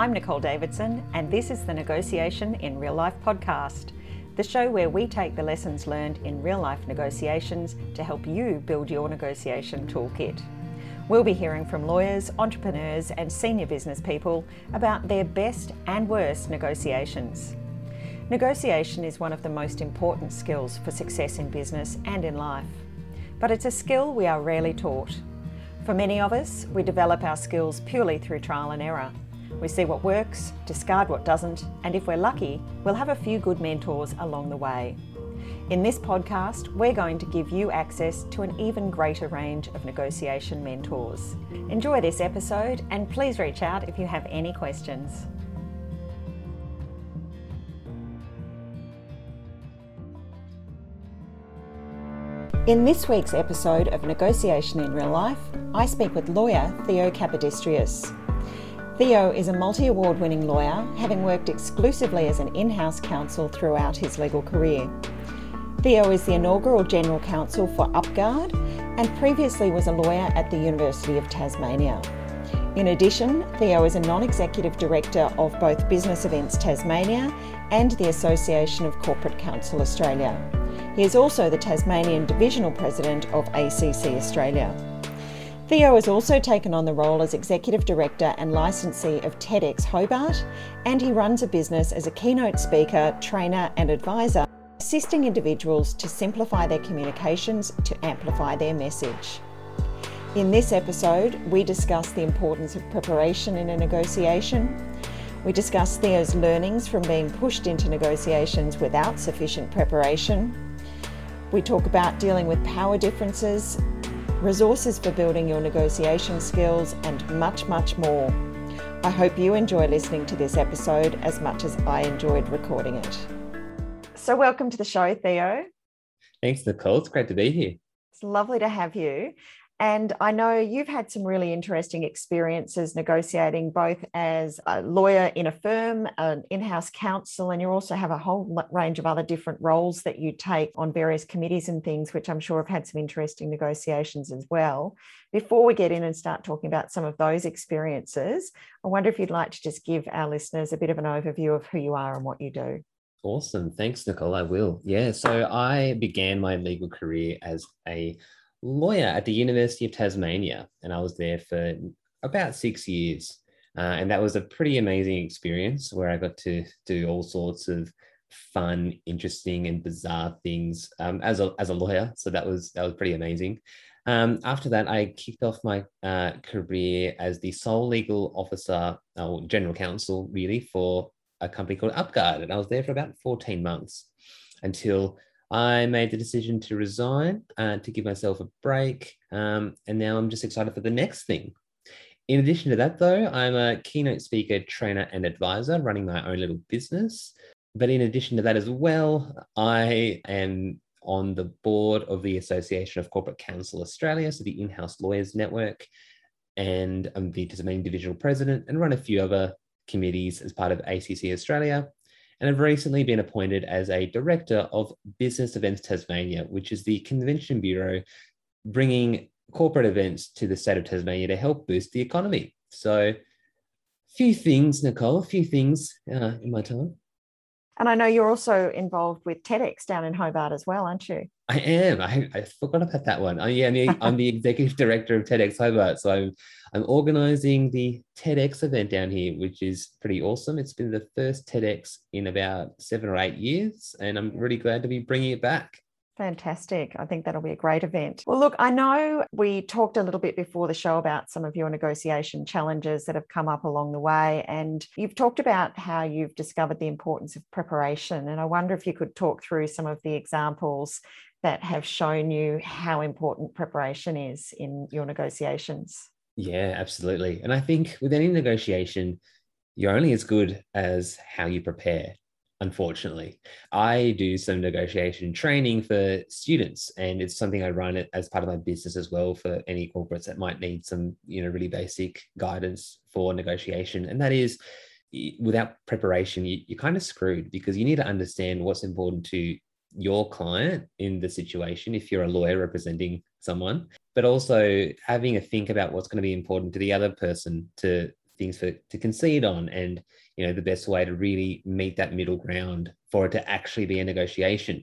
I'm Nicole Davidson, and this is the Negotiation in Real Life podcast, the show where we take the lessons learned in real life negotiations to help you build your negotiation toolkit. We'll be hearing from lawyers, entrepreneurs, and senior business people about their best and worst negotiations. Negotiation is one of the most important skills for success in business and in life, but it's a skill we are rarely taught. For many of us, we develop our skills purely through trial and error. We see what works, discard what doesn't, and if we're lucky, we'll have a few good mentors along the way. In this podcast, we're going to give you access to an even greater range of negotiation mentors. Enjoy this episode and please reach out if you have any questions. In this week's episode of Negotiation in Real Life, I speak with lawyer Theo Kapodistrias. Theo is a multi award winning lawyer, having worked exclusively as an in house counsel throughout his legal career. Theo is the inaugural General Counsel for UpGuard and previously was a lawyer at the University of Tasmania. In addition, Theo is a non executive director of both Business Events Tasmania and the Association of Corporate Counsel Australia. He is also the Tasmanian Divisional President of ACC Australia. Theo has also taken on the role as Executive Director and licensee of TEDx Hobart, and he runs a business as a keynote speaker, trainer, and advisor, assisting individuals to simplify their communications to amplify their message. In this episode, we discuss the importance of preparation in a negotiation. We discuss Theo's learnings from being pushed into negotiations without sufficient preparation. We talk about dealing with power differences resources for building your negotiation skills, and much, much more. I hope you enjoy listening to this episode as much as I enjoyed recording it. So, welcome to the show, Theo. Thanks, Nicole. It's great to be here. It's lovely to have you. And I know you've had some really interesting experiences negotiating both as a lawyer in a firm, an in house counsel, and you also have a whole range of other different roles that you take on various committees and things, which I'm sure have had some interesting negotiations as well. Before we get in and start talking about some of those experiences, I wonder if you'd like to just give our listeners a bit of an overview of who you are and what you do. Awesome. Thanks, Nicole. I will. Yeah. So I began my legal career as a lawyer at the University of Tasmania, and I was there for about six years. Uh, and that was a pretty amazing experience where I got to do all sorts of fun, interesting, and bizarre things um, as a as a lawyer. So that was that was pretty amazing. Um, after that, I kicked off my uh, career as the sole legal officer or general counsel, really, for a company called UpGuard, and I was there for about fourteen months until I made the decision to resign uh, to give myself a break. Um, and now I'm just excited for the next thing. In addition to that, though, I'm a keynote speaker, trainer, and advisor running my own little business. But in addition to that as well, I am on the board of the Association of Corporate Counsel Australia, so the in house lawyers network. And I'm the Tasmanian divisional president and run a few other committees as part of ACC Australia and have recently been appointed as a director of Business Events Tasmania, which is the convention bureau bringing corporate events to the state of Tasmania to help boost the economy. So, few things, Nicole, a few things uh, in my time. And I know you're also involved with TEDx down in Hobart as well, aren't you? I am. I, I forgot about that one. I, yeah, I'm the, I'm the executive director of TEDx Hobart. So I'm, I'm organizing the TEDx event down here, which is pretty awesome. It's been the first TEDx in about seven or eight years, and I'm really glad to be bringing it back. Fantastic. I think that'll be a great event. Well, look, I know we talked a little bit before the show about some of your negotiation challenges that have come up along the way. And you've talked about how you've discovered the importance of preparation. And I wonder if you could talk through some of the examples that have shown you how important preparation is in your negotiations. Yeah, absolutely. And I think with any negotiation, you're only as good as how you prepare unfortunately. I do some negotiation training for students, and it's something I run as part of my business as well for any corporates that might need some, you know, really basic guidance for negotiation. And that is without preparation, you, you're kind of screwed because you need to understand what's important to your client in the situation if you're a lawyer representing someone, but also having a think about what's going to be important to the other person to things for to concede on and you know the best way to really meet that middle ground for it to actually be a negotiation.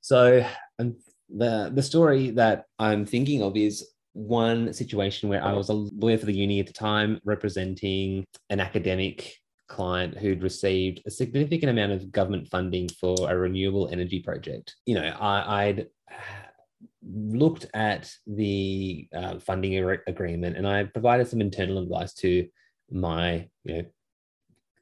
So um, the the story that i'm thinking of is one situation where i was a lawyer for the uni at the time representing an academic client who'd received a significant amount of government funding for a renewable energy project you know I, i'd looked at the uh, funding agreement and I provided some internal advice to my, you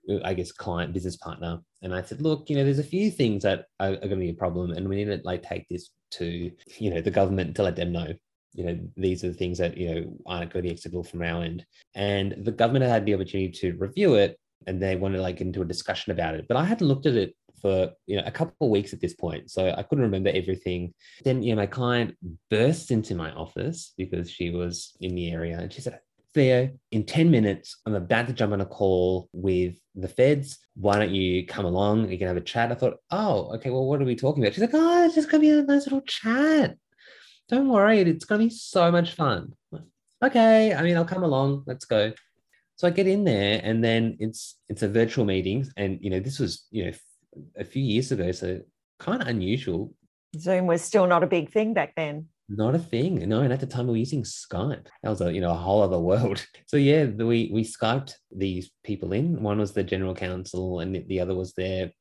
know, I guess client business partner. And I said, look, you know, there's a few things that are, are going to be a problem, and we need to like take this to, you know, the government to let them know, you know, these are the things that you know aren't going to be acceptable from our end. And the government had the opportunity to review it, and they wanted like into a discussion about it. But I hadn't looked at it for you know a couple of weeks at this point so i couldn't remember everything then you know my client burst into my office because she was in the area and she said Theo, in 10 minutes, I'm about to jump on a call with the feds. Why don't you come along? We can have a chat. I thought, oh, okay, well, what are we talking about? She's like, oh, it's just to be a nice little chat. Don't worry, it's to be so much fun. Okay, I mean, I'll come along. Let's go. So I get in there, and then it's it's a virtual meeting, and you know, this was you know a few years ago, so kind of unusual. Zoom was still not a big thing back then. Not a thing, no. And at the time, we were using Skype. That was a you know a whole other world. So yeah, we we Skyped these people in. One was the general counsel, and the other was their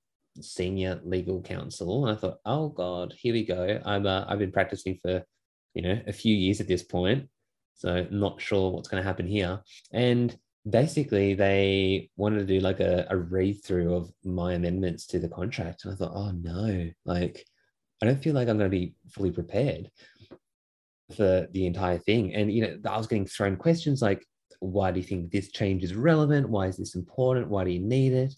senior legal counsel. And I thought, oh god, here we go. I'm uh, I've been practicing for you know a few years at this point, so not sure what's going to happen here. And basically they wanted to do like a, a read through of my amendments to the contract and i thought oh no like i don't feel like i'm going to be fully prepared for the entire thing. And you know i was getting thrown questions like why do you think this change is relevant? Why is this important? Why do you need it?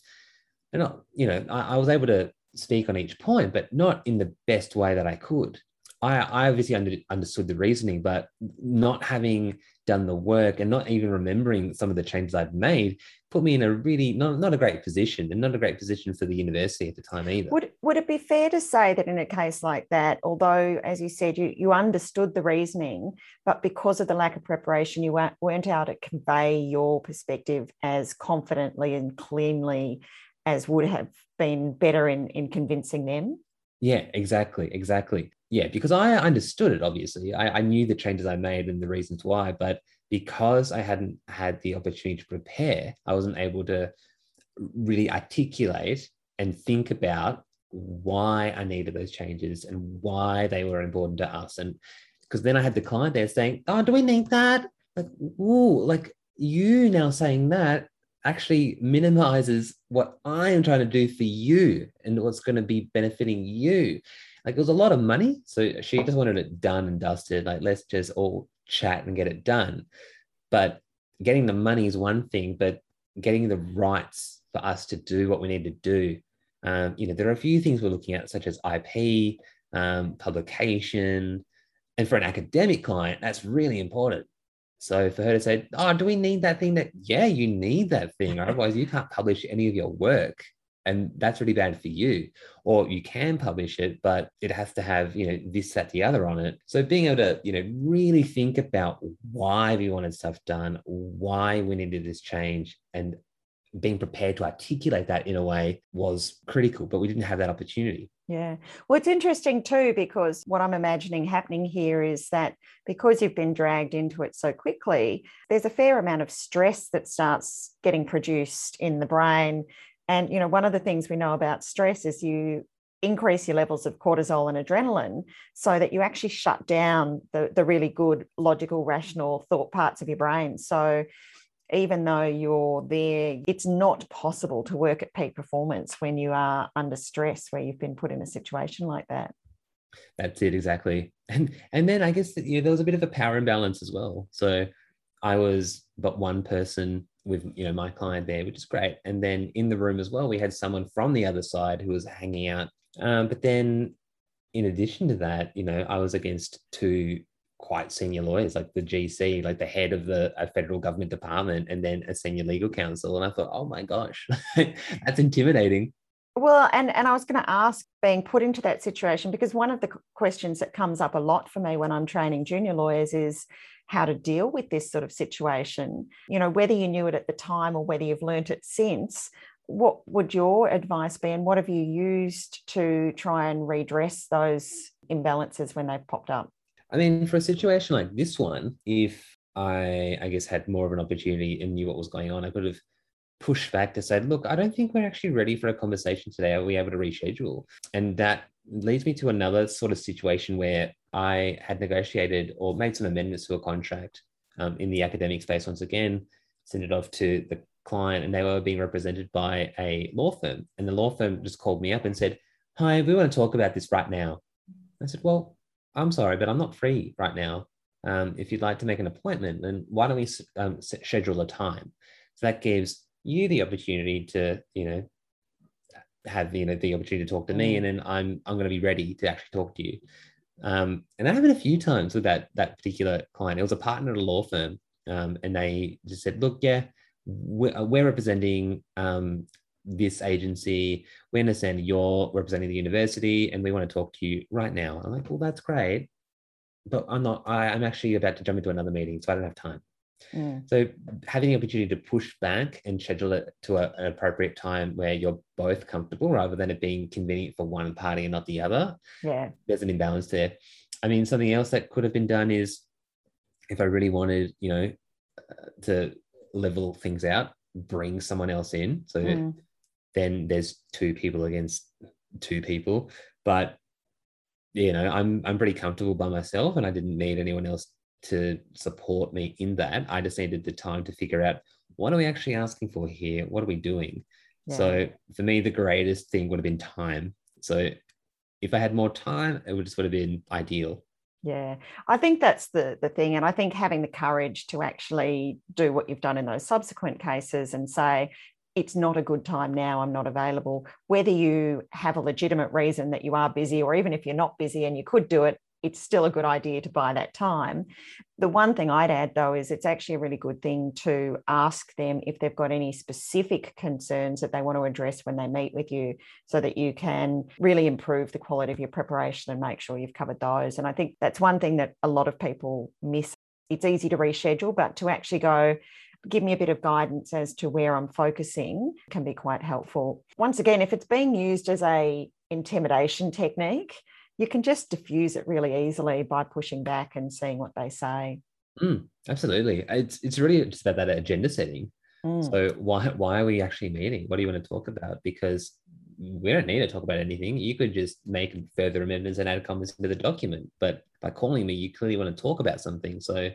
And not, you know I, I was able to speak on each point but not in the best way that i could. I, I obviously under, understood the reasoning, but not having done the work and not even remembering some of the changes I've made put me in a really not, not a great position and not a great position for the university at the time either. Would, would it be fair to say that in a case like that, although, as you said, you, you understood the reasoning, but because of the lack of preparation, you weren't, weren't able to convey your perspective as confidently and cleanly as would have been better in, in convincing them? Yeah, exactly, exactly yeah, because I understood it, obviously. I, I knew the changes I made and the reasons why, but because I hadn't had the opportunity to prepare, I wasn't able to really articulate and think about why I needed those changes and why they were important to us. And because then I had the client there saying, Oh, do we need that? Like, ooh, like you now saying that actually minimizes what I am trying to do for you and what's going to be benefiting you like it was a lot of money. So she just wanted it done and dusted. Like, let's just all chat and get it done. But getting the money is one thing, but getting the rights for us to do what we need to do. Um, you know, there are a few things we're looking at, such as IP, um, publication, and for an academic client, that's really important. So for her to say, "Oh, do we need that thing?" That yeah, you need that thing, otherwise you can't publish any of your work and that's really bad for you. Or you can publish it but it has to have you know this that the other on it. So being able to you know really think about why we wanted stuff done why we needed this change and being prepared to articulate that in a way was critical but we didn't have that opportunity. Yeah. Well, it's interesting too, because what I'm imagining happening here is that because you've been dragged into it so quickly, there's a fair amount of stress that starts getting produced in the brain and you know, one of the things we know about stress is you increase your levels of cortisol and adrenaline so that you actually shut down the, the really good logical rational thought parts of your brain. So even though you're there it's not possible to work at peak performance when you are under stress where you've been put in a situation like that. That's it exactly. And and then i guess that, you know, there was a bit of a power imbalance as well. So i was but one person with you know my client there, which is great. And then in the room as well, we had someone from the other side who was hanging out. Um, but then, in addition to that, you know, I was against two quite senior lawyers, like the GC, like the head of the a federal government department, and then a senior legal counsel. And I thought, oh my gosh, that's intimidating. Well, and, and I was going to ask being put into that situation because one of the questions that comes up a lot for me when I'm training junior lawyers is how to deal with this sort of situation. You know, whether you knew it at the time or whether you've learnt it since, what would your advice be and what have you used to try and redress those imbalances when they've popped up? I mean, for a situation like this one, if I, I guess, had more of an opportunity and knew what was going on, I could have pushed back to say, look, I don't think we're actually ready for a conversation today. Are we able to reschedule? And that leads me to another sort of situation where I had negotiated or made some amendments to a contract um, in the academic space once again, sent it off to the client, and they were being represented by a law firm. And the law firm just called me up and said, Hi, we want to talk about this right now. I said, Well, I'm sorry, but I'm not free right now. Um, if you'd like to make an appointment, then why don't we um, schedule a time? So that gives you the opportunity to, you know, have you know the opportunity to talk to me, mm. and then I'm I'm going to be ready to actually talk to you. Um, and that happened a few times with that that particular client. It was a partner at a law firm, um, and they just said, "Look, yeah, we're, we're representing um, this agency. We understand you're representing the university, and we want to talk to you right now." I'm like, "Well, that's great, but I'm not. I, I'm actually about to jump into another meeting, so I don't have time." Mm. So having the opportunity to push back and schedule it to a, an appropriate time where you're both comfortable rather than it being convenient for one party and not the other. Yeah. There's an imbalance there. I mean, something else that could have been done is if I really wanted, you know, uh, to level things out, bring someone else in. So mm. then there's two people against two people. But you know, I'm I'm pretty comfortable by myself and I didn't need anyone else to support me in that. I just needed the time to figure out what are we actually asking for here? What are we doing? Yeah. So for me, the greatest thing would have been time. So if I had more time, it would just would have been ideal. Yeah, I think that's the the thing, and I think having the courage to actually do what you've done in those subsequent cases and say it's not a good time now. I'm not available. Whether you have a legitimate reason that you are busy, or even if you're not busy and you could do it, it's still a good idea to buy that time. The one thing I'd add though is it's actually a really good thing to ask them if they've got any specific concerns that they want to address when they meet with you so that you can really improve the quality of your preparation and make sure you've covered those. And I think that's one thing that a lot of people miss. It's easy to reschedule, but to actually go, give me a bit of guidance as to where I'm focusing can be quite helpful. Once again, if it's being used as a intimidation technique, you can just diffuse it really easily by pushing back and seeing what they say. Mm, absolutely. It's it's really just about that agenda setting. Mm. So why why are we actually meeting? What do you want to talk about? Because we don't need to talk about anything. You could just make further amendments and add comments into the document. But by calling me, you clearly want to talk about something. So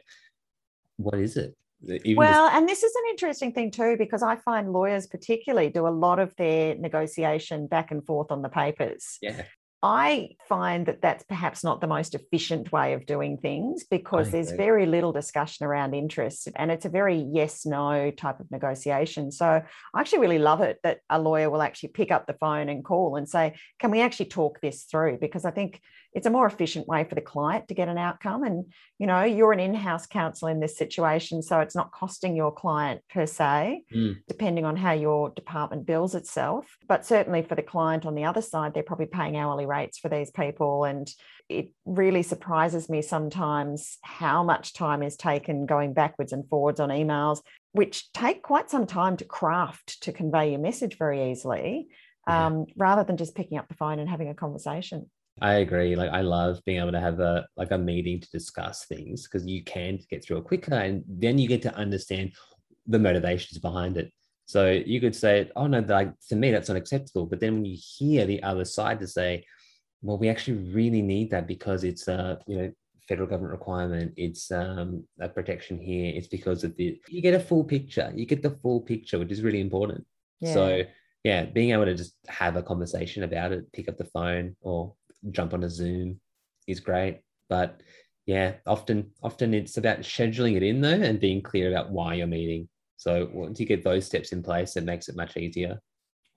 what is it? Even well, just- and this is an interesting thing too, because I find lawyers particularly do a lot of their negotiation back and forth on the papers. Yeah. I find that that's perhaps not the most efficient way of doing things because there's very little discussion around interest and it's a very yes no type of negotiation. So I actually really love it that a lawyer will actually pick up the phone and call and say, Can we actually talk this through? Because I think it's a more efficient way for the client to get an outcome. And, you know, you're an in house counsel in this situation. So it's not costing your client per se, mm. depending on how your department bills itself. But certainly for the client on the other side, they're probably paying hourly rates for these people. And it really surprises me sometimes how much time is taken going backwards and forwards on emails, which take quite some time to craft to convey your message very easily. Um, rather than just picking up the phone and having a conversation. I agree. Like I love being able to have a like a meeting to discuss things because you can get through it quicker and then you get to understand the motivations behind it. So you could say, oh no, like to me that's unacceptable. But then when you hear the other side to say, well, we actually really need that because it's a you know federal government requirement. It's um, a protection here. It's because of the you get a full picture. You get the full picture, which is really important. Yeah. So yeah, being able to just have a conversation about it, pick up the phone or jump on a Zoom is great. But yeah, often often it's about scheduling it in though and being clear about why you're meeting. So once you get those steps in place, it makes it much easier.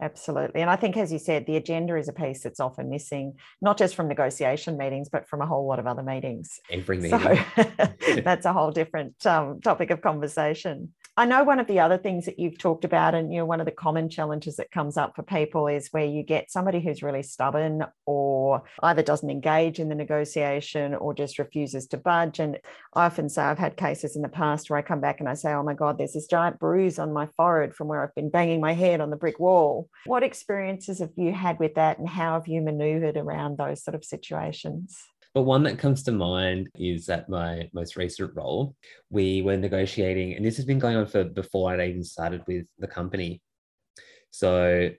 Absolutely. And I think, as you said, the agenda is a piece that's often missing, not just from negotiation meetings, but from a whole lot of other meetings. Every meeting. So that's a whole different um, topic of conversation. I know one of the other things that you've talked about, and you know, one of the common challenges that comes up for people is where you get somebody who's really stubborn or either doesn't engage in the negotiation or just refuses to budge. And I often say I've had cases in the past where I come back and I say, Oh my God, there's this giant bruise on my forehead from where I've been banging my head on the brick wall. What experiences have you had with that, and how have you maneuvered around those sort of situations? But one that comes to mind is at my most recent role, we were negotiating, and this has been going on for before I'd even started with the company. So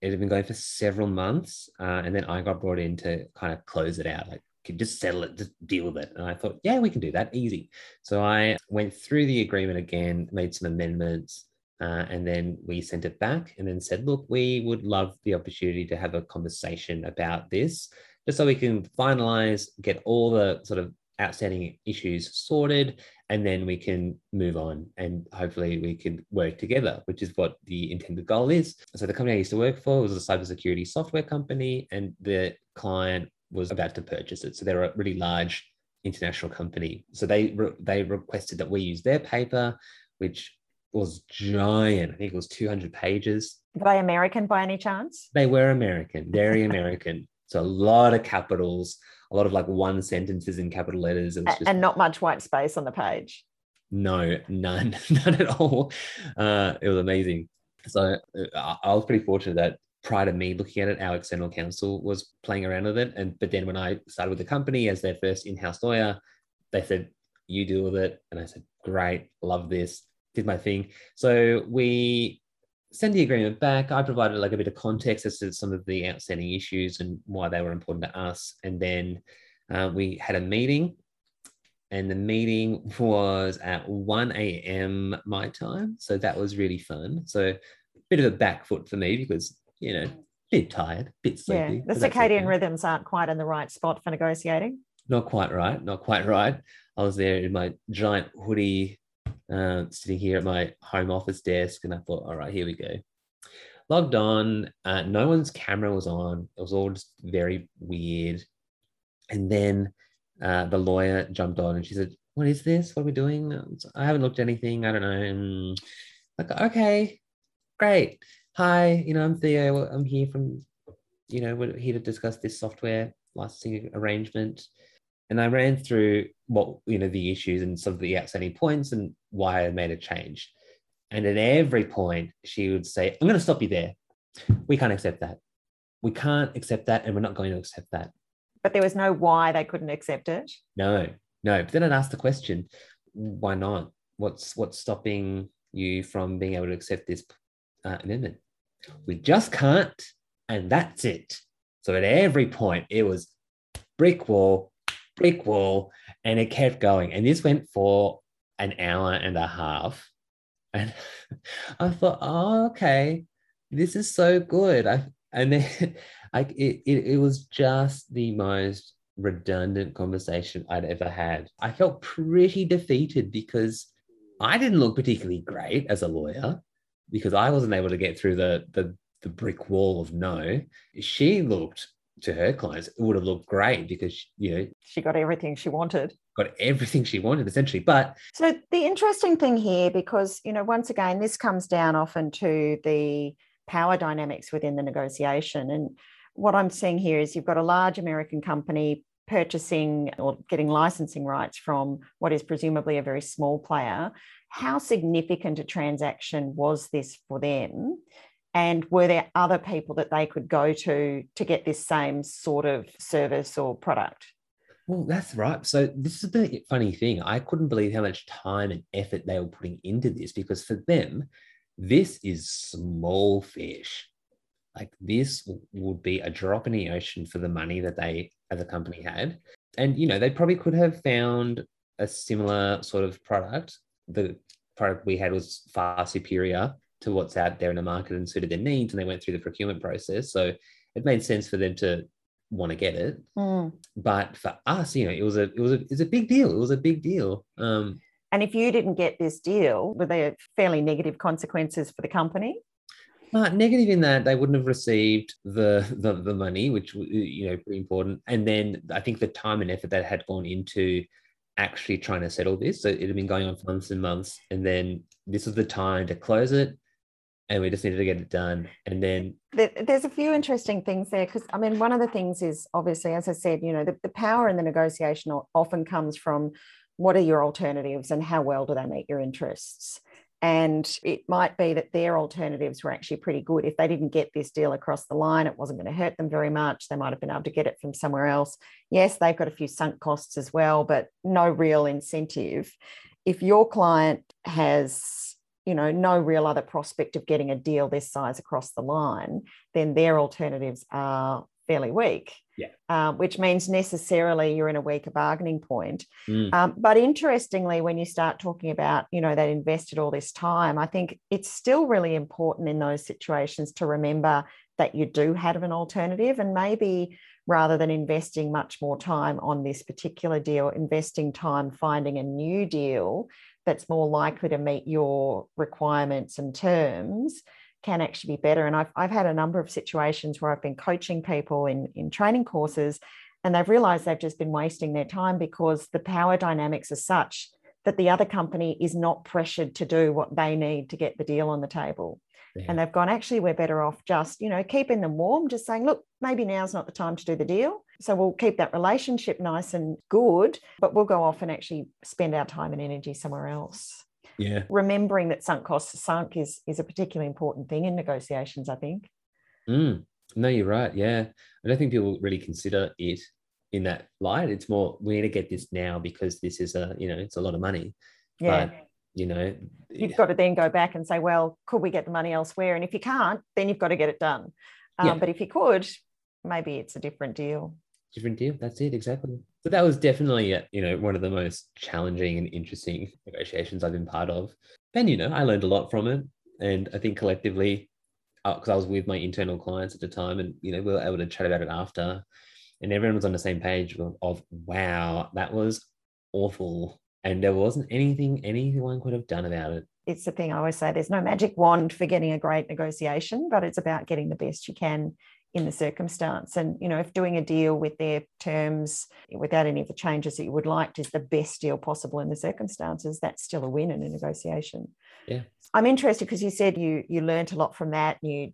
it had been going for several months, uh, and then I got brought in to kind of close it out, like just settle it, just deal with it. And I thought, yeah, we can do that easy. So I went through the agreement again, made some amendments, uh, and then we sent it back and then said, look, we would love the opportunity to have a conversation about this just so we can finalize, get all the sort of outstanding issues sorted, and then we can move on and hopefully we can work together, which is what the intended goal is. So the company I used to work for was a cybersecurity software company, and the client was about to purchase it. So they're a really large international company. So they re- they requested that we use their paper, which was giant. I think it was 200 pages. Were they American by any chance? They were American, very American. So a lot of capitals, a lot of like one sentences in capital letters. Just, and not much white space on the page. No, none, none at all. Uh, it was amazing. So uh, I was pretty fortunate that prior to me looking at it, our external counsel was playing around with it. And but then when I started with the company as their first in-house lawyer, they said, "You deal with it," and I said, "Great, love this." Did my thing. So we send the agreement back. I provided like a bit of context as to some of the outstanding issues and why they were important to us. And then uh, we had a meeting, and the meeting was at 1 a.m. my time. So that was really fun. So a bit of a back foot for me because, you know, a bit tired, a bit sleepy. Yeah, the circadian okay. rhythms aren't quite in the right spot for negotiating. Not quite right. Not quite right. I was there in my giant hoodie uh, sitting here at my home office desk, and I thought, all right, here we go. Logged on, uh, no one's camera was on. It was all just very weird. And then uh, the lawyer jumped on and she said, What is this? What are we doing? I haven't looked at anything. I don't know. And like, okay, great. Hi, you know, I'm Theo. I'm here from, you know, we're here to discuss this software licensing arrangement and I ran through what you know the issues and some of the outstanding points and why I made a change. And at every point, she would say, "I'm going to stop you there. We can't accept that. We can't accept that, and we're not going to accept that." But there was no why they couldn't accept it. No, no. But then I'd ask the question, "Why not? What's what's stopping you from being able to accept this uh, amendment?" We just can't, and that's it. So at every point, it was brick wall, brick wall, and it kept going. And this went for an hour and a half. And I thought, oh, okay, this is so good. I, and then like it, it, it was just the most redundant conversation I'd ever had. I felt pretty defeated because I didn't look particularly great as a lawyer because I wasn't able to get through the the, the brick wall of no. She looked to her clients, it would have looked great because you know she got everything she wanted. Got everything she wanted essentially. But so the interesting thing here, because you know, once again, this comes down often to the power dynamics within the negotiation. And what I'm seeing here is you've got a large American company purchasing or getting licensing rights from what is presumably a very small player. How significant a transaction was this for them? And were there other people that they could go to to get this same sort of service or product? Well, that's right. So this is the funny thing. I couldn't believe how much time and effort they were putting into this because for them, this is small fish. Like this would be a drop in the ocean for the money that they as a company had. And you know, they probably could have found a similar sort of product. The product we had was far superior to what's out there in the market and suited their needs and they went through the procurement process so it made sense for them to want to get it mm. but for us you know it was a it was a it was a big deal it was a big deal um and if you didn't get this deal were there fairly negative consequences for the company uh, negative in that they wouldn't have received the, the the money which you know pretty important and then i think the time and effort that had gone into actually trying to settle this. So it had been going on for months and months. And then this was the time to close it. And we just needed to get it done. And then there's a few interesting things there because I mean, one of the things is obviously, as I said, you know, the, the power in the negotiation often comes from what are your alternatives and how well do they meet your interests. And it might be that their alternatives were actually pretty good. If they didn't get this deal across the line, it wasn't going to hurt them very much. They might have been able to get it from somewhere else. Yes, they've got a few sunk costs as well, but no real incentive. If your client has you know no real other prospect of getting a deal this size across the line then their alternatives are fairly weak yeah. Um, which means necessarily you're in a weaker bargaining point. Mm. Um, but interestingly, when you start talking about, you know, they invested all this time, I think it's still really important in those situations to remember that you do have an alternative and maybe rather than investing much more time on this particular deal, investing time finding a new deal that's more likely to meet your requirements and terms can actually be better. And I've, I've had a number of situations where I've been coaching people in, in training courses and they've realized they've just been wasting their time because the power dynamics are such that the other company is not pressured to do what they need to get the deal on the table. Yeah. And they've gone, actually, we're better off just, you know, keeping them warm, just saying, look, maybe now's not the time to do the deal. So we'll keep that relationship nice and good, but we'll go off and actually spend our time and energy somewhere else. Yeah. Remembering that sunk costs sunk is is a particularly important thing in negotiations i think. Mm. no you're right. Yeah. I don't think people really consider it in that light. It's more we need to get this now because this is a you know it's a lot of money. Yeah. But, you know you've got to then go back and say well could we get the money elsewhere and if you can't then you've got to get it done um, yeah. but if you could maybe it's a different deal different deal that's it exactly so that was definitely, uh, you know, one of the most challenging and interesting negotiations I've been part of. And, you know, I learned a lot from it. And I think collectively, because uh, I was with my internal clients at the time and, you know, we were able to chat about it after. And everyone was on the same page of, of wow, that was awful. And there wasn't anything anyone could have done about it. It's the thing I always say there's no magic wand for getting a great negotiation, but it's about getting the best you can in the circumstance. And, you know, if doing a deal with their terms without any of the changes that you would like is the best deal possible in the circumstances, that's still a win in a negotiation. Yeah. I'm interested because you said you you learned a lot from that and you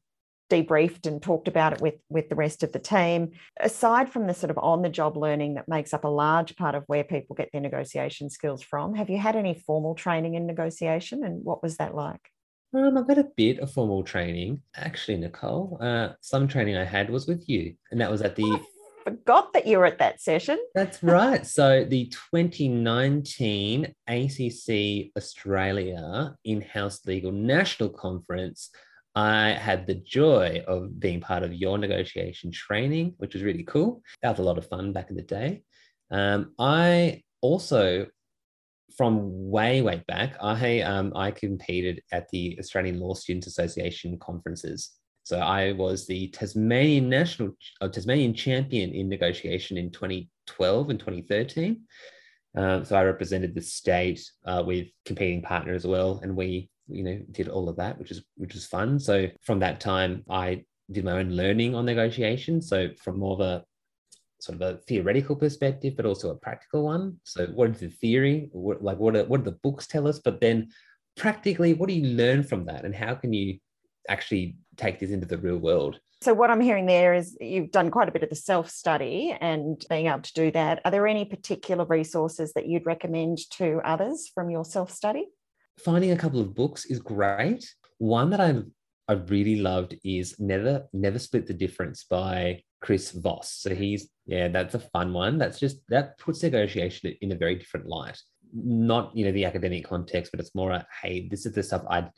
debriefed and talked about it with with the rest of the team aside from the sort of on the job learning that makes up a large part of where people get their negotiation skills from have you had any formal training in negotiation and what was that like um, I've had a bit of formal training. Actually, Nicole, uh, some training I had was with you, and that was at the. I forgot that you were at that session. That's right. So the 2019 ACC Australia In-House Legal National Conference. I had the joy of being part of your negotiation training, which was really cool. That was a lot of fun back in the day. Um, I also from way way back, I um, I competed at the Australian Law Students Association conferences. So I was the Tasmanian national uh, Tasmanian champion in negotiation in 2012 and 2013. Um, so I represented the state uh, with competing partner as well, and we you know did all of that, which is which was fun. So from that time, I did my own learning on negotiation. So from more of a sort of a theoretical perspective, but also a practical one. So, what is the theory? What, like, what are, what do the books tell us? But then, practically, what do you learn from that, and how can you actually take this into the real world? So, what I'm hearing there is you've done quite a bit of the self study and being able to do that. Are there any particular resources that you'd recommend to others from your self study? Finding a couple of books is great. One that I've I really loved is Never Never Split the Difference by Chris Voss. So he's yeah, that's a fun one. That's just that puts negotiation in a very different light. Not you know the academic context, but it's more a hey, this is the stuff I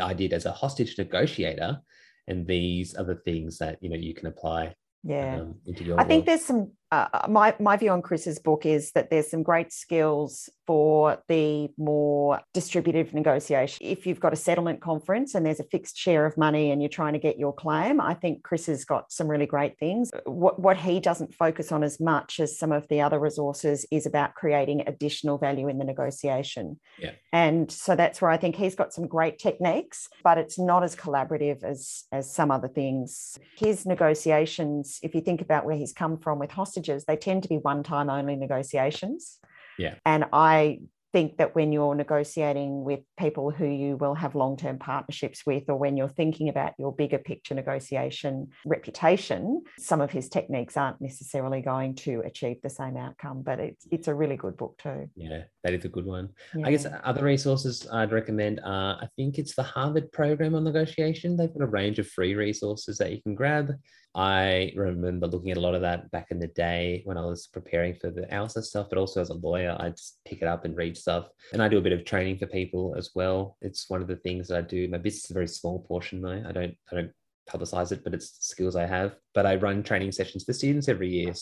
I did as a hostage negotiator, and these are the things that you know you can apply yeah um, i think there's some uh, my my view on chris's book is that there's some great skills for the more distributive negotiation. If you've got a settlement conference and there's a fixed share of money and you're trying to get your claim i think chris has got some really great things. What, what he doesn't focus on as much as some of the other resources is about creating additional value in the negotiation. Yeah. and so that's where i think he's got some great techniques but it's not as collaborative as as some other things. His negotiations if you think about where he's come from with they tend to be one time only negotiations. Yeah. And I think that when you're negotiating with people who you will have long term partnerships with, or when you're thinking about your bigger picture negotiation reputation, some of his techniques aren't necessarily going to achieve the same outcome. But it's, it's a really good book, too. Yeah, that is a good one. Yeah. I guess other resources I'd recommend are I think it's the Harvard program on negotiation. They've got a range of free resources that you can grab. I remember looking at a lot of that back in the day when I was preparing for the ALSA stuff, but also as a lawyer, I just pick it up and read stuff. And I do a bit of training for people as well. It's one of the things that I do. My business is a very small portion though. I don't I don't publicize it, but it's skills I have. But I run training sessions for students every year.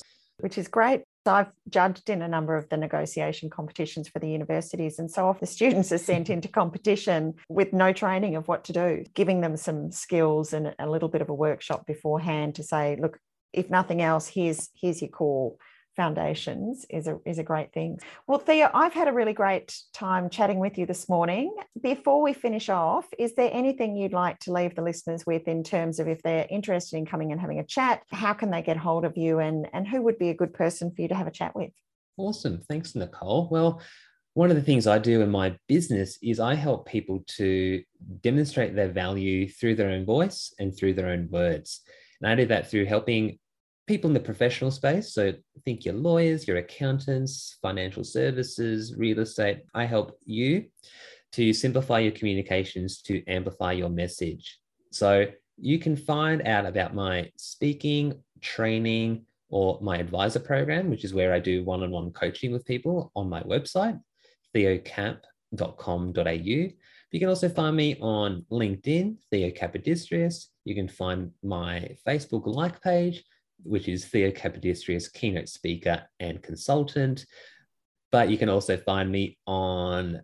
Which is great. I've judged in a number of the negotiation competitions for the universities, and so often the students are sent into competition with no training of what to do, giving them some skills and a little bit of a workshop beforehand to say, look, if nothing else, here's here's your core foundations is a, is a great thing. Well, Theo, I've had a really great time chatting with you this morning. Before we finish off, is there anything you'd like to leave the listeners with in terms of if they're interested in coming and having a chat, how can they get hold of you and, and who would be a good person for you to have a chat with? Awesome. Thanks, Nicole. Well, one of the things I do in my business is I help people to demonstrate their value through their own voice and through their own words. And I do that through helping people in the professional space. So think your lawyers, your accountants, financial services, real estate. I help you to simplify your communications to amplify your message. So you can find out about my speaking, training, or my advisor program, which is where I do one on one coaching with people on my website, theocap.com.au. You can also find me on LinkedIn, Theo Kapodistrias. You can find my Facebook like page, which is Theo Kapodistrias, keynote speaker and consultant. But you can also find me on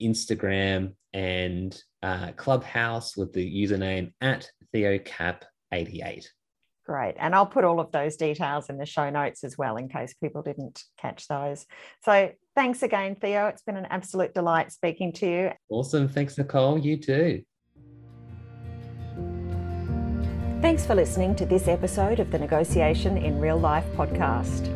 Instagram and uh, Clubhouse with the username at TheoCap88. Great. And I'll put all of those details in the show notes as well in case people didn't catch those. So thanks again, Theo. It's been an absolute delight speaking to you. Awesome. Thanks, Nicole. You too. Thanks for listening to this episode of the Negotiation in Real Life podcast.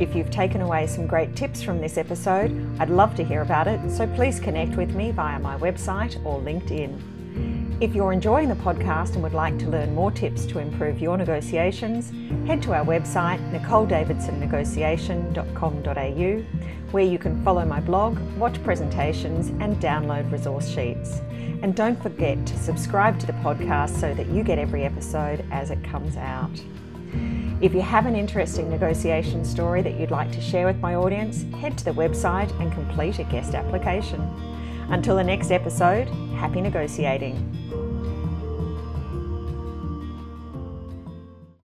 If you've taken away some great tips from this episode, I'd love to hear about it, so please connect with me via my website or LinkedIn. If you're enjoying the podcast and would like to learn more tips to improve your negotiations, head to our website, nicoledavidsonnegotiation.com.au, where you can follow my blog, watch presentations, and download resource sheets. And don't forget to subscribe to the podcast so that you get every episode as it comes out. If you have an interesting negotiation story that you'd like to share with my audience, head to the website and complete a guest application. Until the next episode, happy negotiating.